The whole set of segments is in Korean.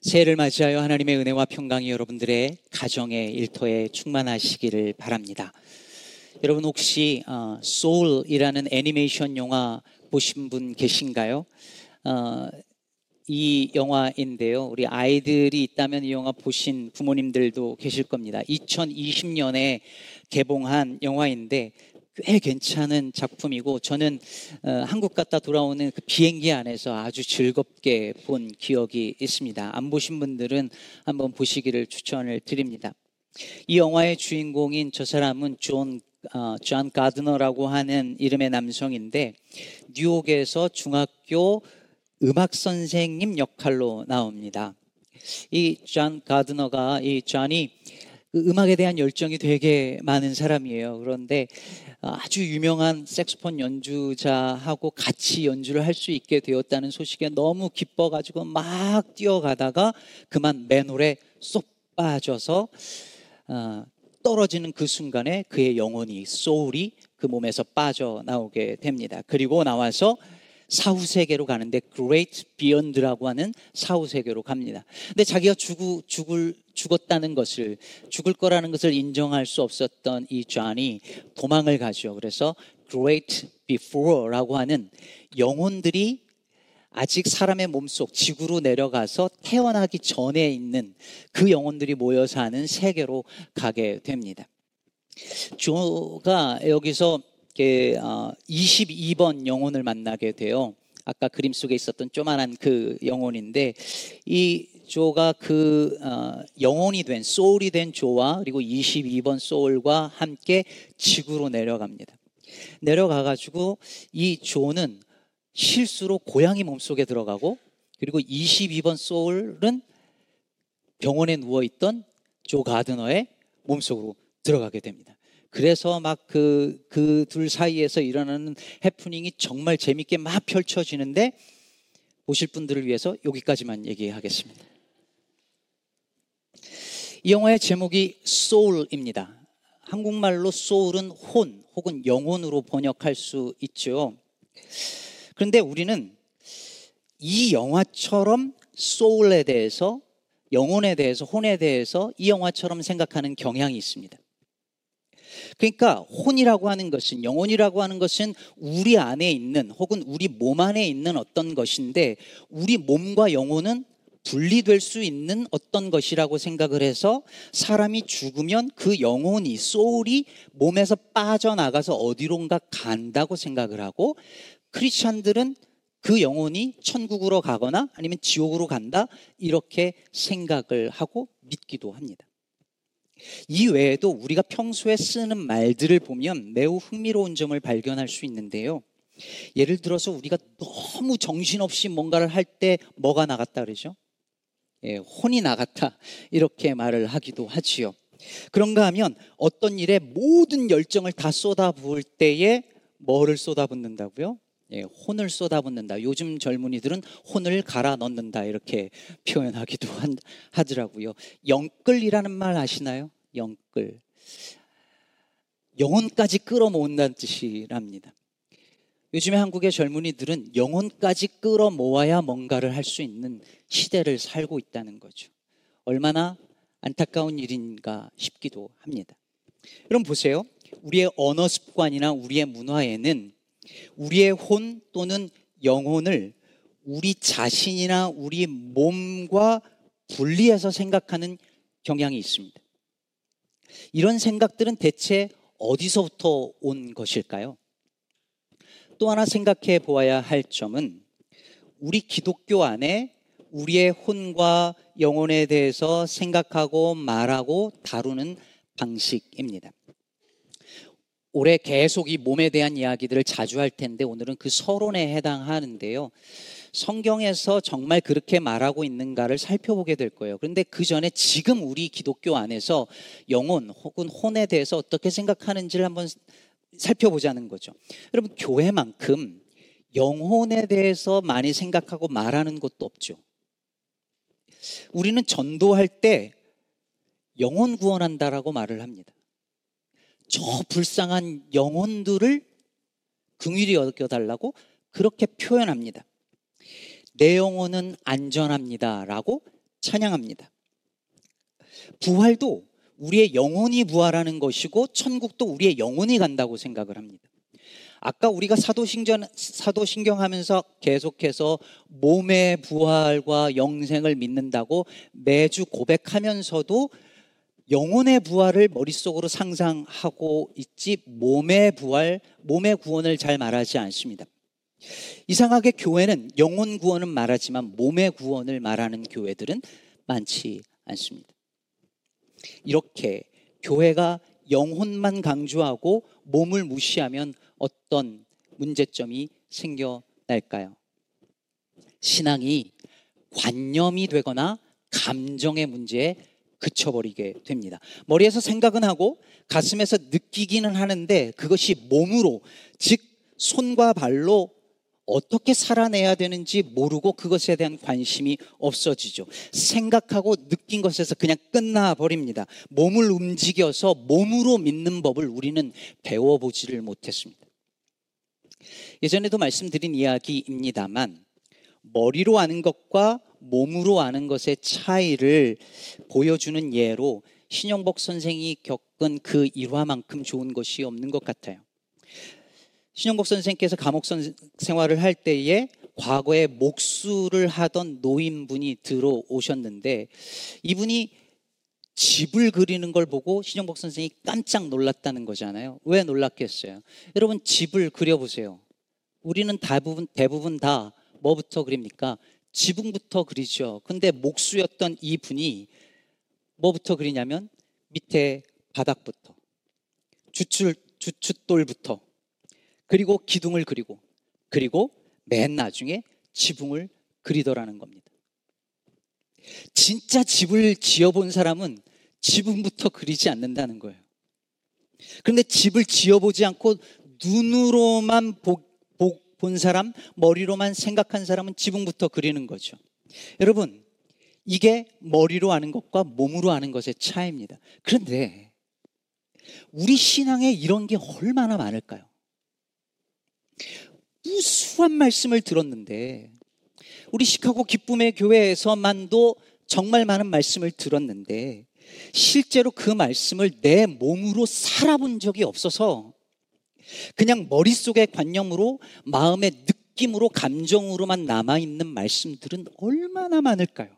새해를 맞이하여 하나님의 은혜와 평강이 여러분들의 가정의 일터에 충만하시기를 바랍니다. 여러분 혹시 어, 소울이라는 애니메이션 영화 보신 분 계신가요? 어, 이 영화인데요. 우리 아이들이 있다면 이 영화 보신 부모님들도 계실 겁니다. 2020년에 개봉한 영화인데 꽤 괜찮은 작품이고 저는 어, 한국 갔다 돌아오는 그 비행기 안에서 아주 즐겁게 본 기억이 있습니다. 안 보신 분들은 한번 보시기를 추천을 드립니다. 이 영화의 주인공인 저 사람은 존, 어, 존 가드너라고 하는 이름의 남성인데 뉴욕에서 중학교 음악 선생님 역할로 나옵니다. 이 존 가드너가 이 존이 그 음악에 대한 열정이 되게 많은 사람이에요. 그런데 아주 유명한 색소폰 연주자하고 같이 연주를 할 수 있게 되었다는 소식에 너무 기뻐가지고 막 뛰어가다가 그만 맨홀에 쏙 빠져서 어, 떨어지는 그 순간에 그의 영혼이 소울이 그 몸에서 빠져나오게 됩니다. 그리고 나와서 사후 세계로 가는데 Great Beyond라고 하는 사후 세계로 갑니다. 근데 자기가 죽을, 죽었다는 것을 죽을 거라는 것을 인정할 수 없었던 이 존이 도망을 가죠. 그래서 Great Before라고 하는 영혼들이 아직 사람의 몸속 지구로 내려가서 태어나기 전에 있는 그 영혼들이 모여 사는 세계로 가게 됩니다. 조가 여기서 22번 어, 영혼을 만나게 돼요. 아까 그림 속에 있었던 조만한 그 영혼인데 이 조가 그 어, 영혼이 된 소울이 된 조와 그리고 22번 소울과 함께 지구로 내려갑니다. 내려가 가지고 이 조는 실수로 고양이 몸속에 들어가고 그리고 22번 소울은 병원에 누워 있던 조 가드너의 몸속으로 들어가게 됩니다. 그래서 막 그 그 둘 사이에서 일어나는 해프닝이 정말 재밌게 막 펼쳐지는데 보실 분들을 위해서 여기까지만 얘기하겠습니다. 이 영화의 제목이 Soul입니다. 한국말로 soul은 혼 혹은 영혼으로 번역할 수 있죠. 그런데 우리는 이 영화처럼 soul에 대해서 영혼에 대해서 혼에 대해서 이 영화처럼 생각하는 경향이 있습니다. 그러니까 혼이라고 하는 것은 영혼이라고 하는 것은 우리 안에 있는 혹은 우리 몸 안에 있는 어떤 것인데 우리 몸과 영혼은 분리될 수 있는 어떤 것이라고 생각을 해서 사람이 죽으면 그 영혼이 소울이 몸에서 빠져나가서 어디론가 간다고 생각을 하고 크리스천들은 그 영혼이 천국으로 가거나 아니면 지옥으로 간다 이렇게 생각을 하고 믿기도 합니다. 이 외에도 우리가 평소에 쓰는 말들을 보면 매우 흥미로운 점을 발견할 수 있는데요. 예를 들어서 우리가 너무 정신없이 뭔가를 할 때 뭐가 나갔다 그러죠? 예, 혼이 나갔다 이렇게 말을 하기도 하지요. 그런가 하면 어떤 일에 모든 열정을 다 쏟아부을 때에 뭐를 쏟아붓는다고요? 예, 혼을 쏟아붓는다. 요즘 젊은이들은 혼을 갈아 넣는다 이렇게 표현하기도 하더라고요. 영끌이라는 말 아시나요? 영끌. 영혼까지 끌어모은다는 뜻이랍니다. 요즘에 한국의 젊은이들은 영혼까지 끌어모아야 뭔가를 할 수 있는 시대를 살고 있다는 거죠. 얼마나 안타까운 일인가 싶기도 합니다. 여러분 보세요. 우리의 언어 습관이나 우리의 문화에는 우리의 혼 또는 영혼을 우리 자신이나 우리 몸과 분리해서 생각하는 경향이 있습니다. 이런 생각들은 대체 어디서부터 온 것일까요? 또 하나 생각해 보아야 할 점은 우리 기독교 안에 우리의 혼과 영혼에 대해서 생각하고 말하고 다루는 방식입니다. 올해 계속 이 몸에 대한 이야기들을 자주 할 텐데 오늘은 그 서론에 해당하는데요. 성경에서 정말 그렇게 말하고 있는가를 살펴보게 될 거예요. 그런데 그 전에 지금 우리 기독교 안에서 영혼 혹은 혼에 대해서 어떻게 생각하는지를 한번 살펴보자는 거죠. 여러분, 교회만큼 영혼에 대해서 많이 생각하고 말하는 것도 없죠. 우리는 전도할 때 영혼 구원한다라고 말을 합니다. 저 불쌍한 영혼들을 긍휼히 여겨달라고 그렇게 표현합니다. 내 영혼은 안전합니다라고 찬양합니다. 부활도 우리의 영혼이 부활하는 것이고 천국도 우리의 영혼이 간다고 생각을 합니다. 아까 우리가 사도신경, 사도신경 하면서 계속해서 몸의 부활과 영생을 믿는다고 매주 고백하면서도 영혼의 부활을 머릿속으로 상상하고 있지 몸의 부활, 몸의 구원을 잘 말하지 않습니다. 이상하게 교회는 영혼 구원은 말하지만 몸의 구원을 말하는 교회들은 많지 않습니다. 이렇게 교회가 영혼만 강조하고 몸을 무시하면 어떤 문제점이 생겨날까요? 신앙이 관념이 되거나 감정의 문제에 그쳐버리게 됩니다. 머리에서 생각은 하고 가슴에서 느끼기는 하는데 그것이 몸으로, 즉, 손과 발로 어떻게 살아내야 되는지 모르고 그것에 대한 관심이 없어지죠. 생각하고 느낀 것에서 그냥 끝나버립니다. 몸을 움직여서 몸으로 믿는 법을 우리는 배워보지를 못했습니다. 예전에도 말씀드린 이야기입니다만 머리로 아는 것과 몸으로 아는 것의 차이를 보여주는 예로 신영복 선생이 겪은 그 일화만큼 좋은 것이 없는 것 같아요. 신영복 선생께서 감옥 생활을 할 때에 과거에 목수를 하던 노인분이 들어오셨는데 이분이 집을 그리는 걸 보고 신영복 선생이 깜짝 놀랐다는 거잖아요. 왜 놀랐겠어요? 여러분 집을 그려보세요. 우리는 대부분 대부분 다 뭐부터 그립니까? 지붕부터 그리죠. 근데 목수였던 이 분이 뭐부터 그리냐면 밑에 바닥부터 주출 주춧돌부터 그리고 기둥을 그리고 그리고 맨 나중에 지붕을 그리더라는 겁니다. 진짜 집을 지어본 사람은 지붕부터 그리지 않는다는 거예요. 그런데 집을 지어보지 않고 눈으로만 보, 본 사람, 머리로만 생각한 사람은 지붕부터 그리는 거죠. 여러분, 이게 머리로 아는 것과 몸으로 아는 것의 차이입니다. 그런데 우리 신앙에 이런 게 얼마나 많을까요? 우수한 말씀을 들었는데 우리 시카고 기쁨의 교회에서만도 정말 많은 말씀을 들었는데 실제로 그 말씀을 내 몸으로 살아본 적이 없어서 그냥 머릿속의 관념으로 마음의 느낌으로 감정으로만 남아있는 말씀들은 얼마나 많을까요?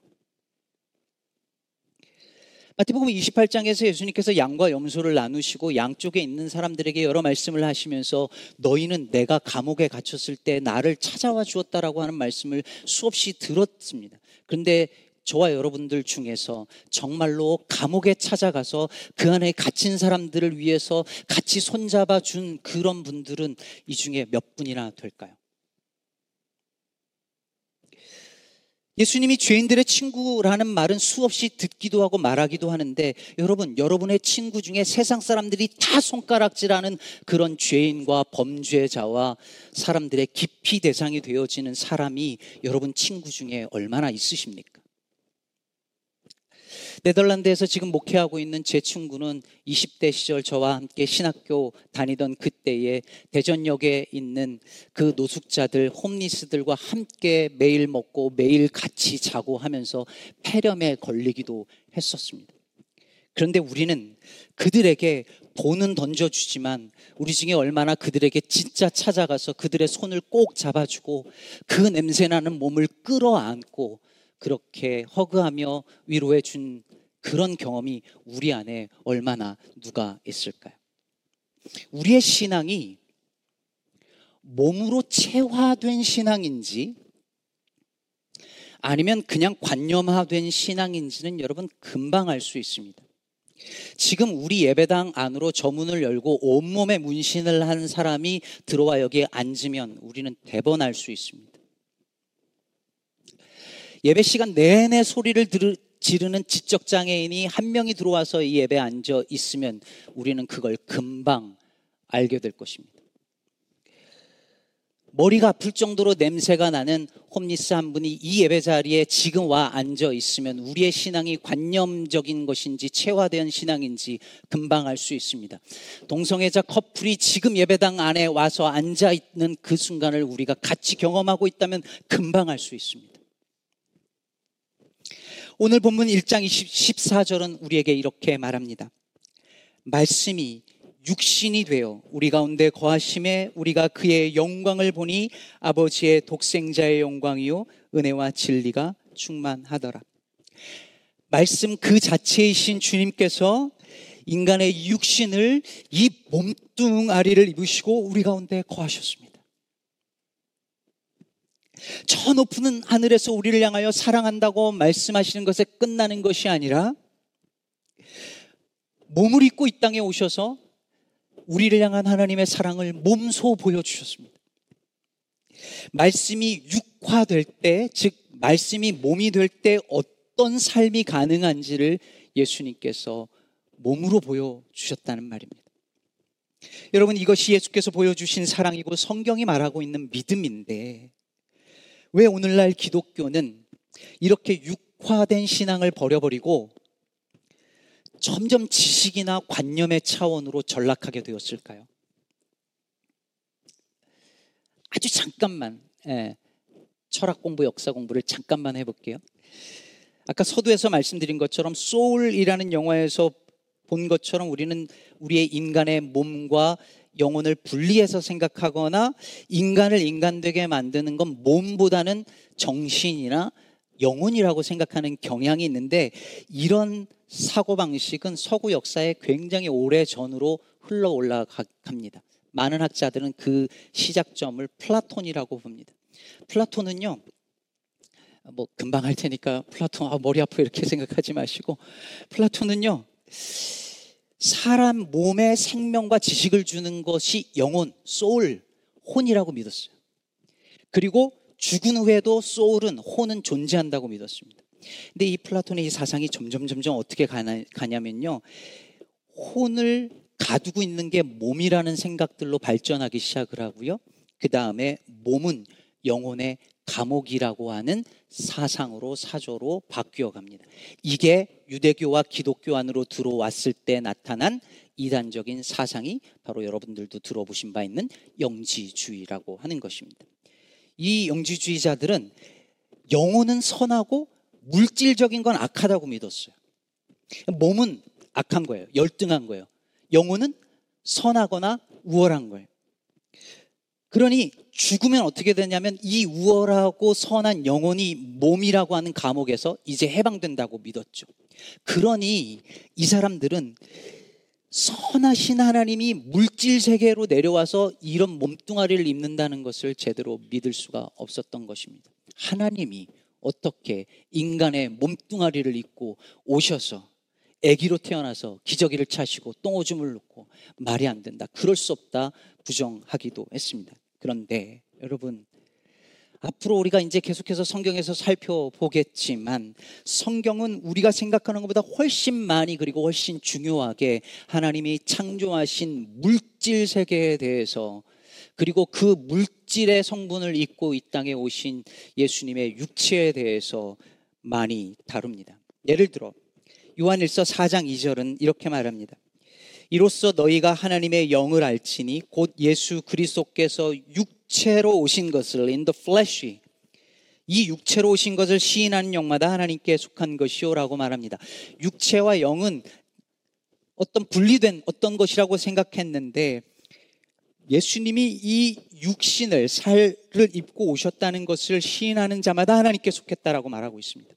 마태복음 28장에서 예수님께서 양과 염소를 나누시고 양쪽에 있는 사람들에게 여러 말씀을 하시면서 너희는 내가 감옥에 갇혔을 때 나를 찾아와 주었다라고 하는 말씀을 수없이 들었습니다. 그런데 저와 여러분들 중에서 정말로 감옥에 찾아가서 그 안에 갇힌 사람들을 위해서 같이 손잡아 준 그런 분들은 이 중에 몇 분이나 될까요? 예수님이 죄인들의 친구라는 말은 수없이 듣기도 하고 말하기도 하는데 여러분, 여러분의 친구 중에 세상 사람들이 다 손가락질하는 그런 죄인과 범죄자와 사람들의 깊이 대상이 되어지는 사람이 여러분 친구 중에 얼마나 있으십니까? 네덜란드에서 지금 목회하고 있는 제 친구는 20대 시절 저와 함께 신학교 다니던 그때에 대전역에 있는 그 노숙자들, 홈리스들과 함께 매일 먹고 매일 같이 자고 하면서 폐렴에 걸리기도 했었습니다. 그런데 우리는 그들에게 돈은 던져주지만 우리 중에 얼마나 그들에게 진짜 찾아가서 그들의 손을 꼭 잡아주고 그 냄새나는 몸을 끌어안고 그렇게 허그하며 위로해 준 그런 경험이 우리 안에 얼마나 누가 있을까요? 우리의 신앙이 몸으로 체화된 신앙인지 아니면 그냥 관념화된 신앙인지는 여러분 금방 알 수 있습니다. 지금 우리 예배당 안으로 저문을 열고 온몸에 문신을 한 사람이 들어와 여기에 앉으면 우리는 대번 알 수 있습니다. 예배 시간 내내 소리를 들, 지르는 지적 장애인이 한 명이 들어와서 이 예배에 앉아 있으면 우리는 그걸 금방 알게 될 것입니다. 머리가 아플 정도로 냄새가 나는 홈리스 한 분이 이 예배 자리에 지금 와 앉아 있으면 우리의 신앙이 관념적인 것인지 체화된 신앙인지 금방 알 수 있습니다. 동성애자 커플이 지금 예배당 안에 와서 앉아 있는 그 순간을 우리가 같이 경험하고 있다면 금방 알 수 있습니다. 오늘 본문 1장 14절은 우리에게 이렇게 말합니다. 말씀이 육신이 되어 우리 가운데 거하심에 우리가 그의 영광을 보니 아버지의 독생자의 영광이요 은혜와 진리가 충만하더라. 말씀 그 자체이신 주님께서 인간의 육신을 이 몸뚱아리를 입으시고 우리 가운데 거하셨습니다. 저 높은 하늘에서 우리를 향하여 사랑한다고 말씀하시는 것에 끝나는 것이 아니라 몸을 입고 이 땅에 오셔서 우리를 향한 하나님의 사랑을 몸소 보여주셨습니다. 말씀이 육화될 때, 즉, 말씀이 몸이 될 때 어떤 삶이 가능한지를 예수님께서 몸으로 보여주셨다는 말입니다. 여러분, 이것이 예수께서 보여주신 사랑이고 성경이 말하고 있는 믿음인데, 왜 오늘날 기독교는 이렇게 육화된 신앙을 버려버리고 점점 지식이나 관념의 차원으로 전락하게 되었을까요? 아주 잠깐만 예, 철학 공부, 역사 공부를 잠깐만 해볼게요. 아까 서두에서 말씀드린 것처럼 소울이라는 영화에서 본 것처럼 우리는 우리의 인간의 몸과 영혼을 분리해서 생각하거나 인간을 인간되게 만드는 건 몸보다는 정신이나 영혼이라고 생각하는 경향이 있는데 이런 사고방식은 서구 역사에 굉장히 오래 전으로 거슬러 올라갑니다. 많은 학자들은 그 시작점을 플라톤이라고 봅니다. 플라톤은요, 뭐 금방 할 테니까 플라톤 아 머리 아프 이렇게 생각하지 마시고 플라톤은요 사람 몸에 생명과 지식을 주는 것이 영혼, 소울, 혼이라고 믿었어요. 그리고 죽은 후에도 soul은 혼은 존재한다고 믿었습니다. 근데 이 플라톤의 이 사상이 점점 점점 어떻게 가나, 가냐면요. 혼을 가두고 있는 게 몸이라는 생각들로 발전하기 시작을 하고요. 그 다음에 몸은 영혼의 감옥이라고 하는 사상으로 사조로 바뀌어 갑니다. 이게 유대교와 기독교 안으로 들어왔을 때 나타난 이단적인 사상이 바로 여러분들도 들어보신 바 있는 영지주의라고 하는 것입니다. 이 영지주의자들은 영혼은 선하고 물질적인 건 악하다고 믿었어요. 몸은 악한 거예요. 열등한 거예요. 영혼은 선하거나 우월한 거예요. 그러니 죽으면 어떻게 되냐면 이 우월하고 선한 영혼이 몸이라고 하는 감옥에서 이제 해방된다고 믿었죠. 그러니 이 사람들은 선하신 하나님이 물질 세계로 내려와서 이런 몸뚱아리를 입는다는 것을 제대로 믿을 수가 없었던 것입니다. 하나님이 어떻게 인간의 몸뚱아리를 입고 오셔서 아기로 태어나서 기저귀를 차시고 똥오줌을 놓고 말이 안 된다. 그럴 수 없다. 부정하기도 했습니다. 그런데 여러분 앞으로 우리가 이제 계속해서 성경에서 살펴보겠지만 성경은 우리가 생각하는 것보다 훨씬 많이 그리고 훨씬 중요하게 하나님이 창조하신 물질 세계에 대해서 그리고 그 물질의 성분을 입고 이 땅에 오신 예수님의 육체에 대해서 많이 다룹니다. 예를 들어 요한일서 4장 2절은 이렇게 말합니다. 이로써 너희가 하나님의 영을 알지니 곧 예수 그리스도께서 육체로 오신 것을 in the flesh 이 육체로 오신 것을 시인하는 영마다 하나님께 속한 것이요라고 말합니다. 육체와 영은 어떤 분리된 어떤 것이라고 생각했는데 예수님이 이 육신을 살을 입고 오셨다는 것을 시인하는 자마다 하나님께 속했다라고 말하고 있습니다.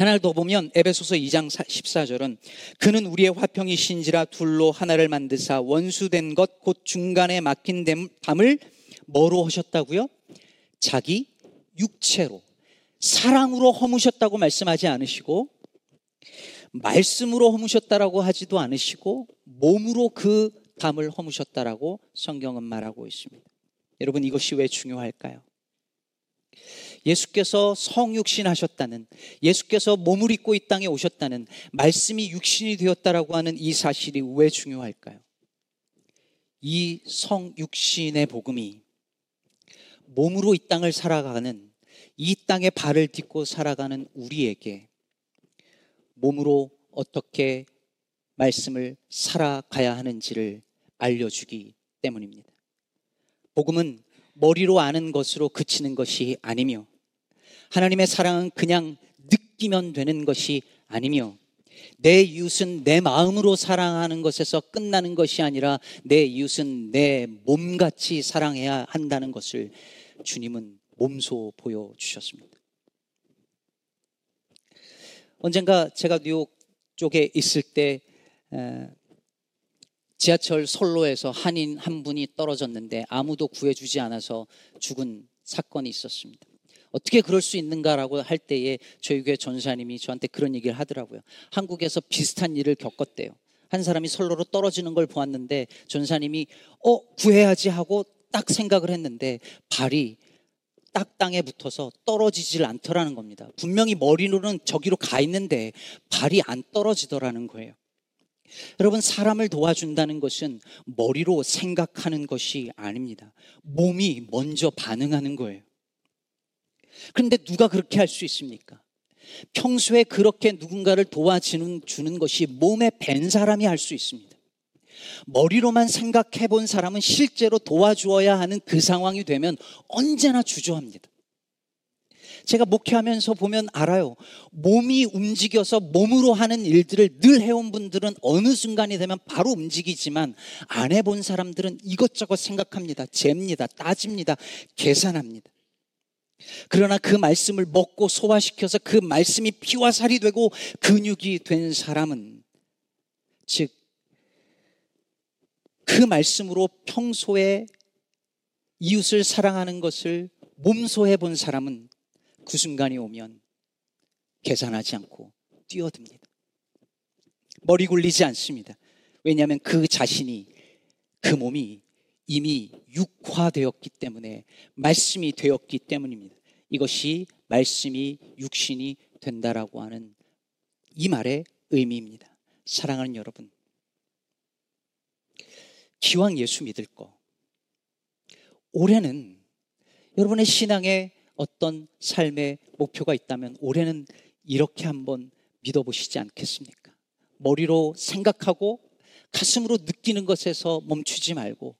하나를 더 보면 에베소서 2장 14절은 그는 우리의 화평이신지라 둘로 하나를 만드사 원수된 것 곧 중간에 막힌 담을 뭐로 하셨다고요? 자기 육체로 사랑으로 허무셨다고 말씀하지 않으시고 말씀으로 허무셨다라고 하지도 않으시고 몸으로 그 담을 허무셨다라고 성경은 말하고 있습니다. 여러분 이것이 왜 중요할까요? 예수께서 성육신 하셨다는 예수께서 몸을 입고 이 땅에 오셨다는 말씀이 육신이 되었다라고 하는 이 사실이 왜 중요할까요? 이 성육신의 복음이 몸으로 이 땅을 살아가는 이 땅에 발을 딛고 살아가는 우리에게 몸으로 어떻게 말씀을 살아가야 하는지를 알려주기 때문입니다. 복음은 머리로 아는 것으로 그치는 것이 아니며 하나님의 사랑은 그냥 느끼면 되는 것이 아니며 내 이웃은 내 마음으로 사랑하는 것에서 끝나는 것이 아니라 내 이웃은 내 몸같이 사랑해야 한다는 것을 주님은 몸소 보여주셨습니다. 언젠가 제가 뉴욕 쪽에 있을 때 지하철 선로에서 한인 한 분이 떨어졌는데 아무도 구해주지 않아서 죽은 사건이 있었습니다. 어떻게 그럴 수 있는가라고 할 때에 저희 교회 전사님이 저한테 그런 얘기를 하더라고요. 한국에서 비슷한 일을 겪었대요. 한 사람이 선로로 떨어지는 걸 보았는데 전사님이 어 구해야지 하고 딱 생각을 했는데 발이 딱 땅에 붙어서 떨어지질 않더라는 겁니다. 분명히 머리로는 저기로 가 있는데 발이 안 떨어지더라는 거예요. 여러분, 사람을 도와준다는 것은 머리로 생각하는 것이 아닙니다. 몸이 먼저 반응하는 거예요. 그런데 누가 그렇게 할 수 있습니까? 평소에 그렇게 누군가를 도와주는 주는 것이 몸에 밴 사람이 할 수 있습니다. 머리로만 생각해 본 사람은 실제로 도와주어야 하는 그 상황이 되면 언제나 주저합니다. 제가 목회하면서 보면 알아요. 몸이 움직여서 몸으로 하는 일들을 늘 해온 분들은 어느 순간이 되면 바로 움직이지만 안 해본 사람들은 이것저것 생각합니다. 잽니다. 따집니다. 계산합니다. 그러나 그 말씀을 먹고 소화시켜서 그 말씀이 피와 살이 되고 근육이 된 사람은 즉 그 말씀으로 평소에 이웃을 사랑하는 것을 몸소해 본 사람은 그 순간이 오면 계산하지 않고 뛰어듭니다. 머리 굴리지 않습니다. 왜냐하면 그 자신이 그 몸이 이미 육화되었기 때문에 말씀이 되었기 때문입니다. 이것이 말씀이 육신이 된다라고 하는 이 말의 의미입니다. 사랑하는 여러분. 기왕 예수 믿을 거. 올해는 여러분의 신앙에 어떤 삶의 목표가 있다면 올해는 이렇게 한번 믿어보시지 않겠습니까? 머리로 생각하고 가슴으로 느끼는 것에서 멈추지 말고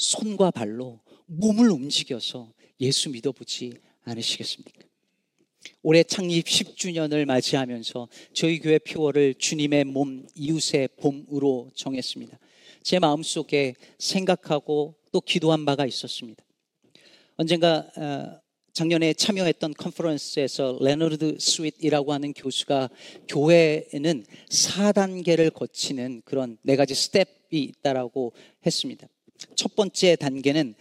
손과 발로 몸을 움직여서 예수 믿어보지 않으시겠습니까? 올해 창립 10주년을 맞이하면서 저희 교회 표어를 주님의 몸, 이웃의 봄으로 정했습니다. 제 마음속에 생각하고 또 기도한 바가 있었습니다. 언젠가 어, 작년에 참여했던 컨퍼런스에서 레너드 스윗이라고 하는 교수가 교회에는 4단계를 거치는 그런 네 가지 스텝이 있다라고 했습니다. 첫 번째 단계는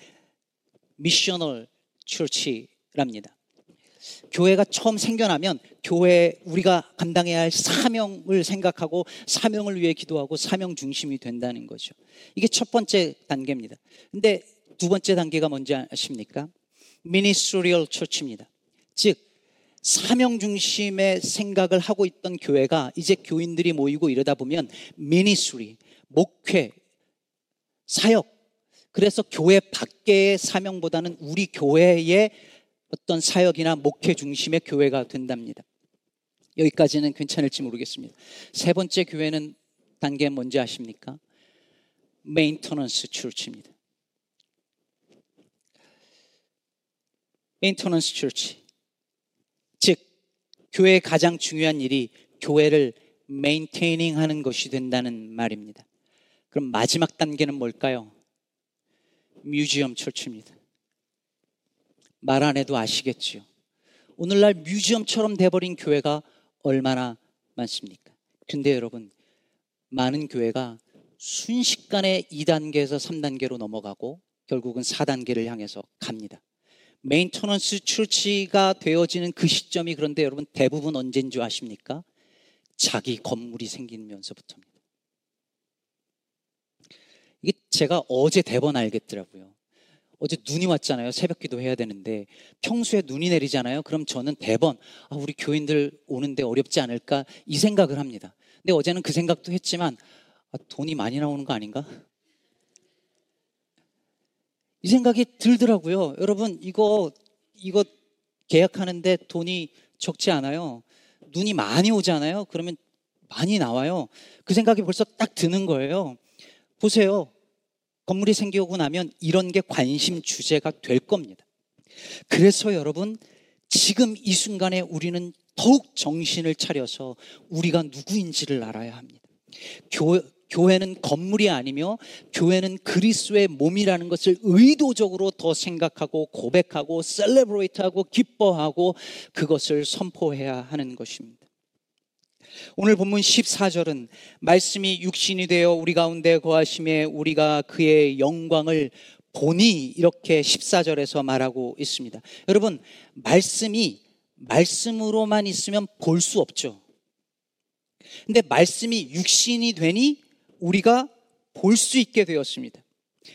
missional church랍니다. 교회가 처음 생겨나면 교회 우리가 감당해야 할 사명을 생각하고 사명을 위해 기도하고 사명 중심이 된다는 거죠. 이게 첫 번째 단계입니다. 근데 두 번째 단계가 뭔지 아십니까? ministerial church입니다. 즉 사명 중심의 생각을 하고 있던 교회가 이제 교인들이 모이고 이러다 보면 ministry, 목회, 사역 그래서 교회 밖의 사명보다는 우리 교회의 어떤 사역이나 목회 중심의 교회가 된답니다. 여기까지는 괜찮을지 모르겠습니다. 세 번째 교회는 단계 뭔지 아십니까? maintenance church입니다. maintenance church. 즉, 교회의 가장 중요한 일이 교회를 maintaining 하는 것이 된다는 말입니다. 그럼 마지막 단계는 뭘까요? museum church입니다. 말 안 해도 아시겠지요. 오늘날 museum처럼 돼버린 교회가 얼마나 많습니까? 근데 여러분, 많은 교회가 순식간에 2단계에서 3단계로 넘어가고 결국은 4단계를 향해서 갑니다. maintenance church가 되어지는 그 시점이 그런데 여러분 대부분 언제인 줄 아십니까? 자기 건물이 생기면서부터입니다. 이게 제가 어제 대번 알겠더라고요. 어제 눈이 왔잖아요. 새벽 기도 해야 되는데 평소에 눈이 내리잖아요. 그럼 저는 대번 아, 우리 교인들 오는데 어렵지 않을까 이 생각을 합니다. 근데 어제는 그 생각도 했지만 아, 돈이 많이 나오는 거 아닌가? 이 생각이 들더라고요. 여러분 이거 이거 계약하는데 돈이 적지 않아요. 눈이 많이 오잖아요. 그러면 많이 나와요. 그 생각이 벌써 딱 드는 거예요. 보세요. 건물이 생기고 나면 이런 게 관심 주제가 될 겁니다. 그래서 여러분, 지금 이 순간에 우리는 더욱 정신을 차려서 우리가 누구인지를 알아야 합니다. 교, 교회는 건물이 아니며 교회는 그리스도의 몸이라는 것을 의도적으로 더 생각하고 고백하고 셀레브레이트하고 기뻐하고 그것을 선포해야 하는 것입니다. 오늘 본문 14절은 말씀이 육신이 되어 우리 가운데 거하심에 우리가 그의 영광을 보니 이렇게 14절에서 말하고 있습니다. 여러분, 말씀이 말씀으로만 있으면 볼 수 없죠. 근데 말씀이 육신이 되니 우리가 볼 수 있게 되었습니다.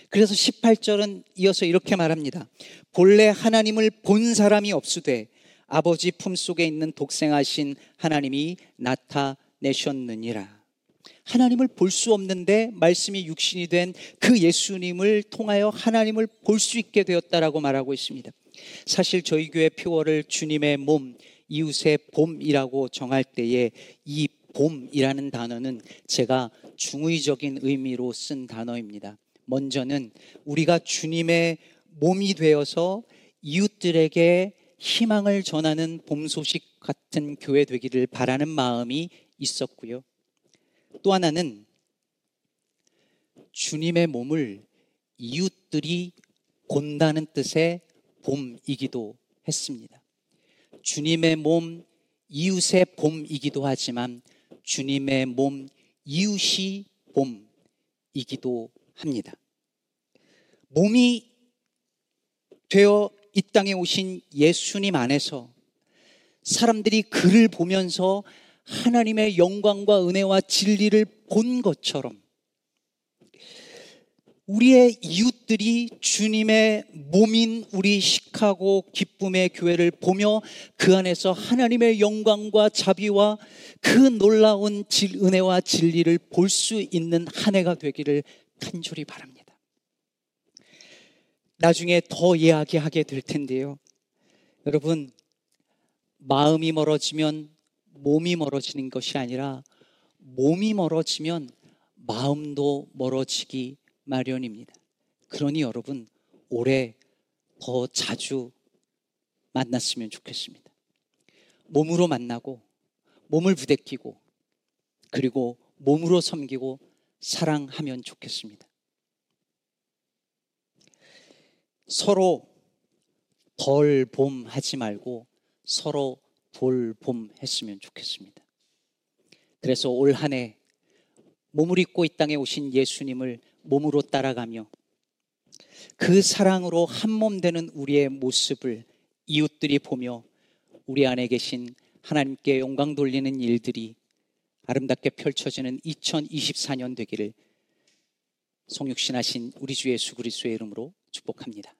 그래서 18절은 이어서 이렇게 말합니다. 본래 하나님을 본 사람이 없으되 아버지 품속에 있는 독생하신 하나님이 나타내셨느니라. 하나님을 볼 수 없는데 말씀이 육신이 된 그 예수님을 통하여 하나님을 볼 수 있게 되었다라고 말하고 있습니다. 사실 저희 교회 표어를 주님의 몸, 이웃의 봄이라고 정할 때에 이 봄이라는 단어는 제가 중의적인 의미로 쓴 단어입니다. 먼저는 우리가 주님의 몸이 되어서 이웃들에게 희망을 전하는 봄 소식 같은 교회 되기를 바라는 마음이 있었고요. 또 하나는 주님의 몸을 이웃들이 본다는 뜻의 봄이기도 했습니다. 주님의 몸, 이웃의 봄이기도 하지만 주님의 몸, 이웃이 봄이기도 합니다. 몸이 되어 이 땅에 오신 예수님 안에서 사람들이 그를 보면서 하나님의 영광과 은혜와 진리를 본 것처럼 우리의 이웃들이 주님의 몸인 우리 시카고 기쁨의 교회를 보며 그 안에서 하나님의 영광과 자비와 그 놀라운 질, 은혜와 진리를 볼 수 있는 한 해가 되기를 간절히 바랍니다. 나중에 더 이야기하게 될 텐데요. 여러분, 마음이 멀어지면 몸이 멀어지는 것이 아니라 몸이 멀어지면 마음도 멀어지기 마련입니다. 그러니 여러분, 올해 더 자주 만났으면 좋겠습니다. 몸으로 만나고, 몸을 부대끼고, 그리고 몸으로 섬기고, 사랑하면 좋겠습니다. 서로 덜봄 하지 말고 서로 돌봄 했으면 좋겠습니다. 그래서 올 한 해 몸을 입고 이 땅에 오신 예수님을 몸으로 따라가며 그 사랑으로 한 몸 되는 우리의 모습을 이웃들이 보며 우리 안에 계신 하나님께 영광 돌리는 일들이 아름답게 펼쳐지는 2024년 되기를 성육신하신 우리 주 예수 그리스도의 이름으로 축복합니다.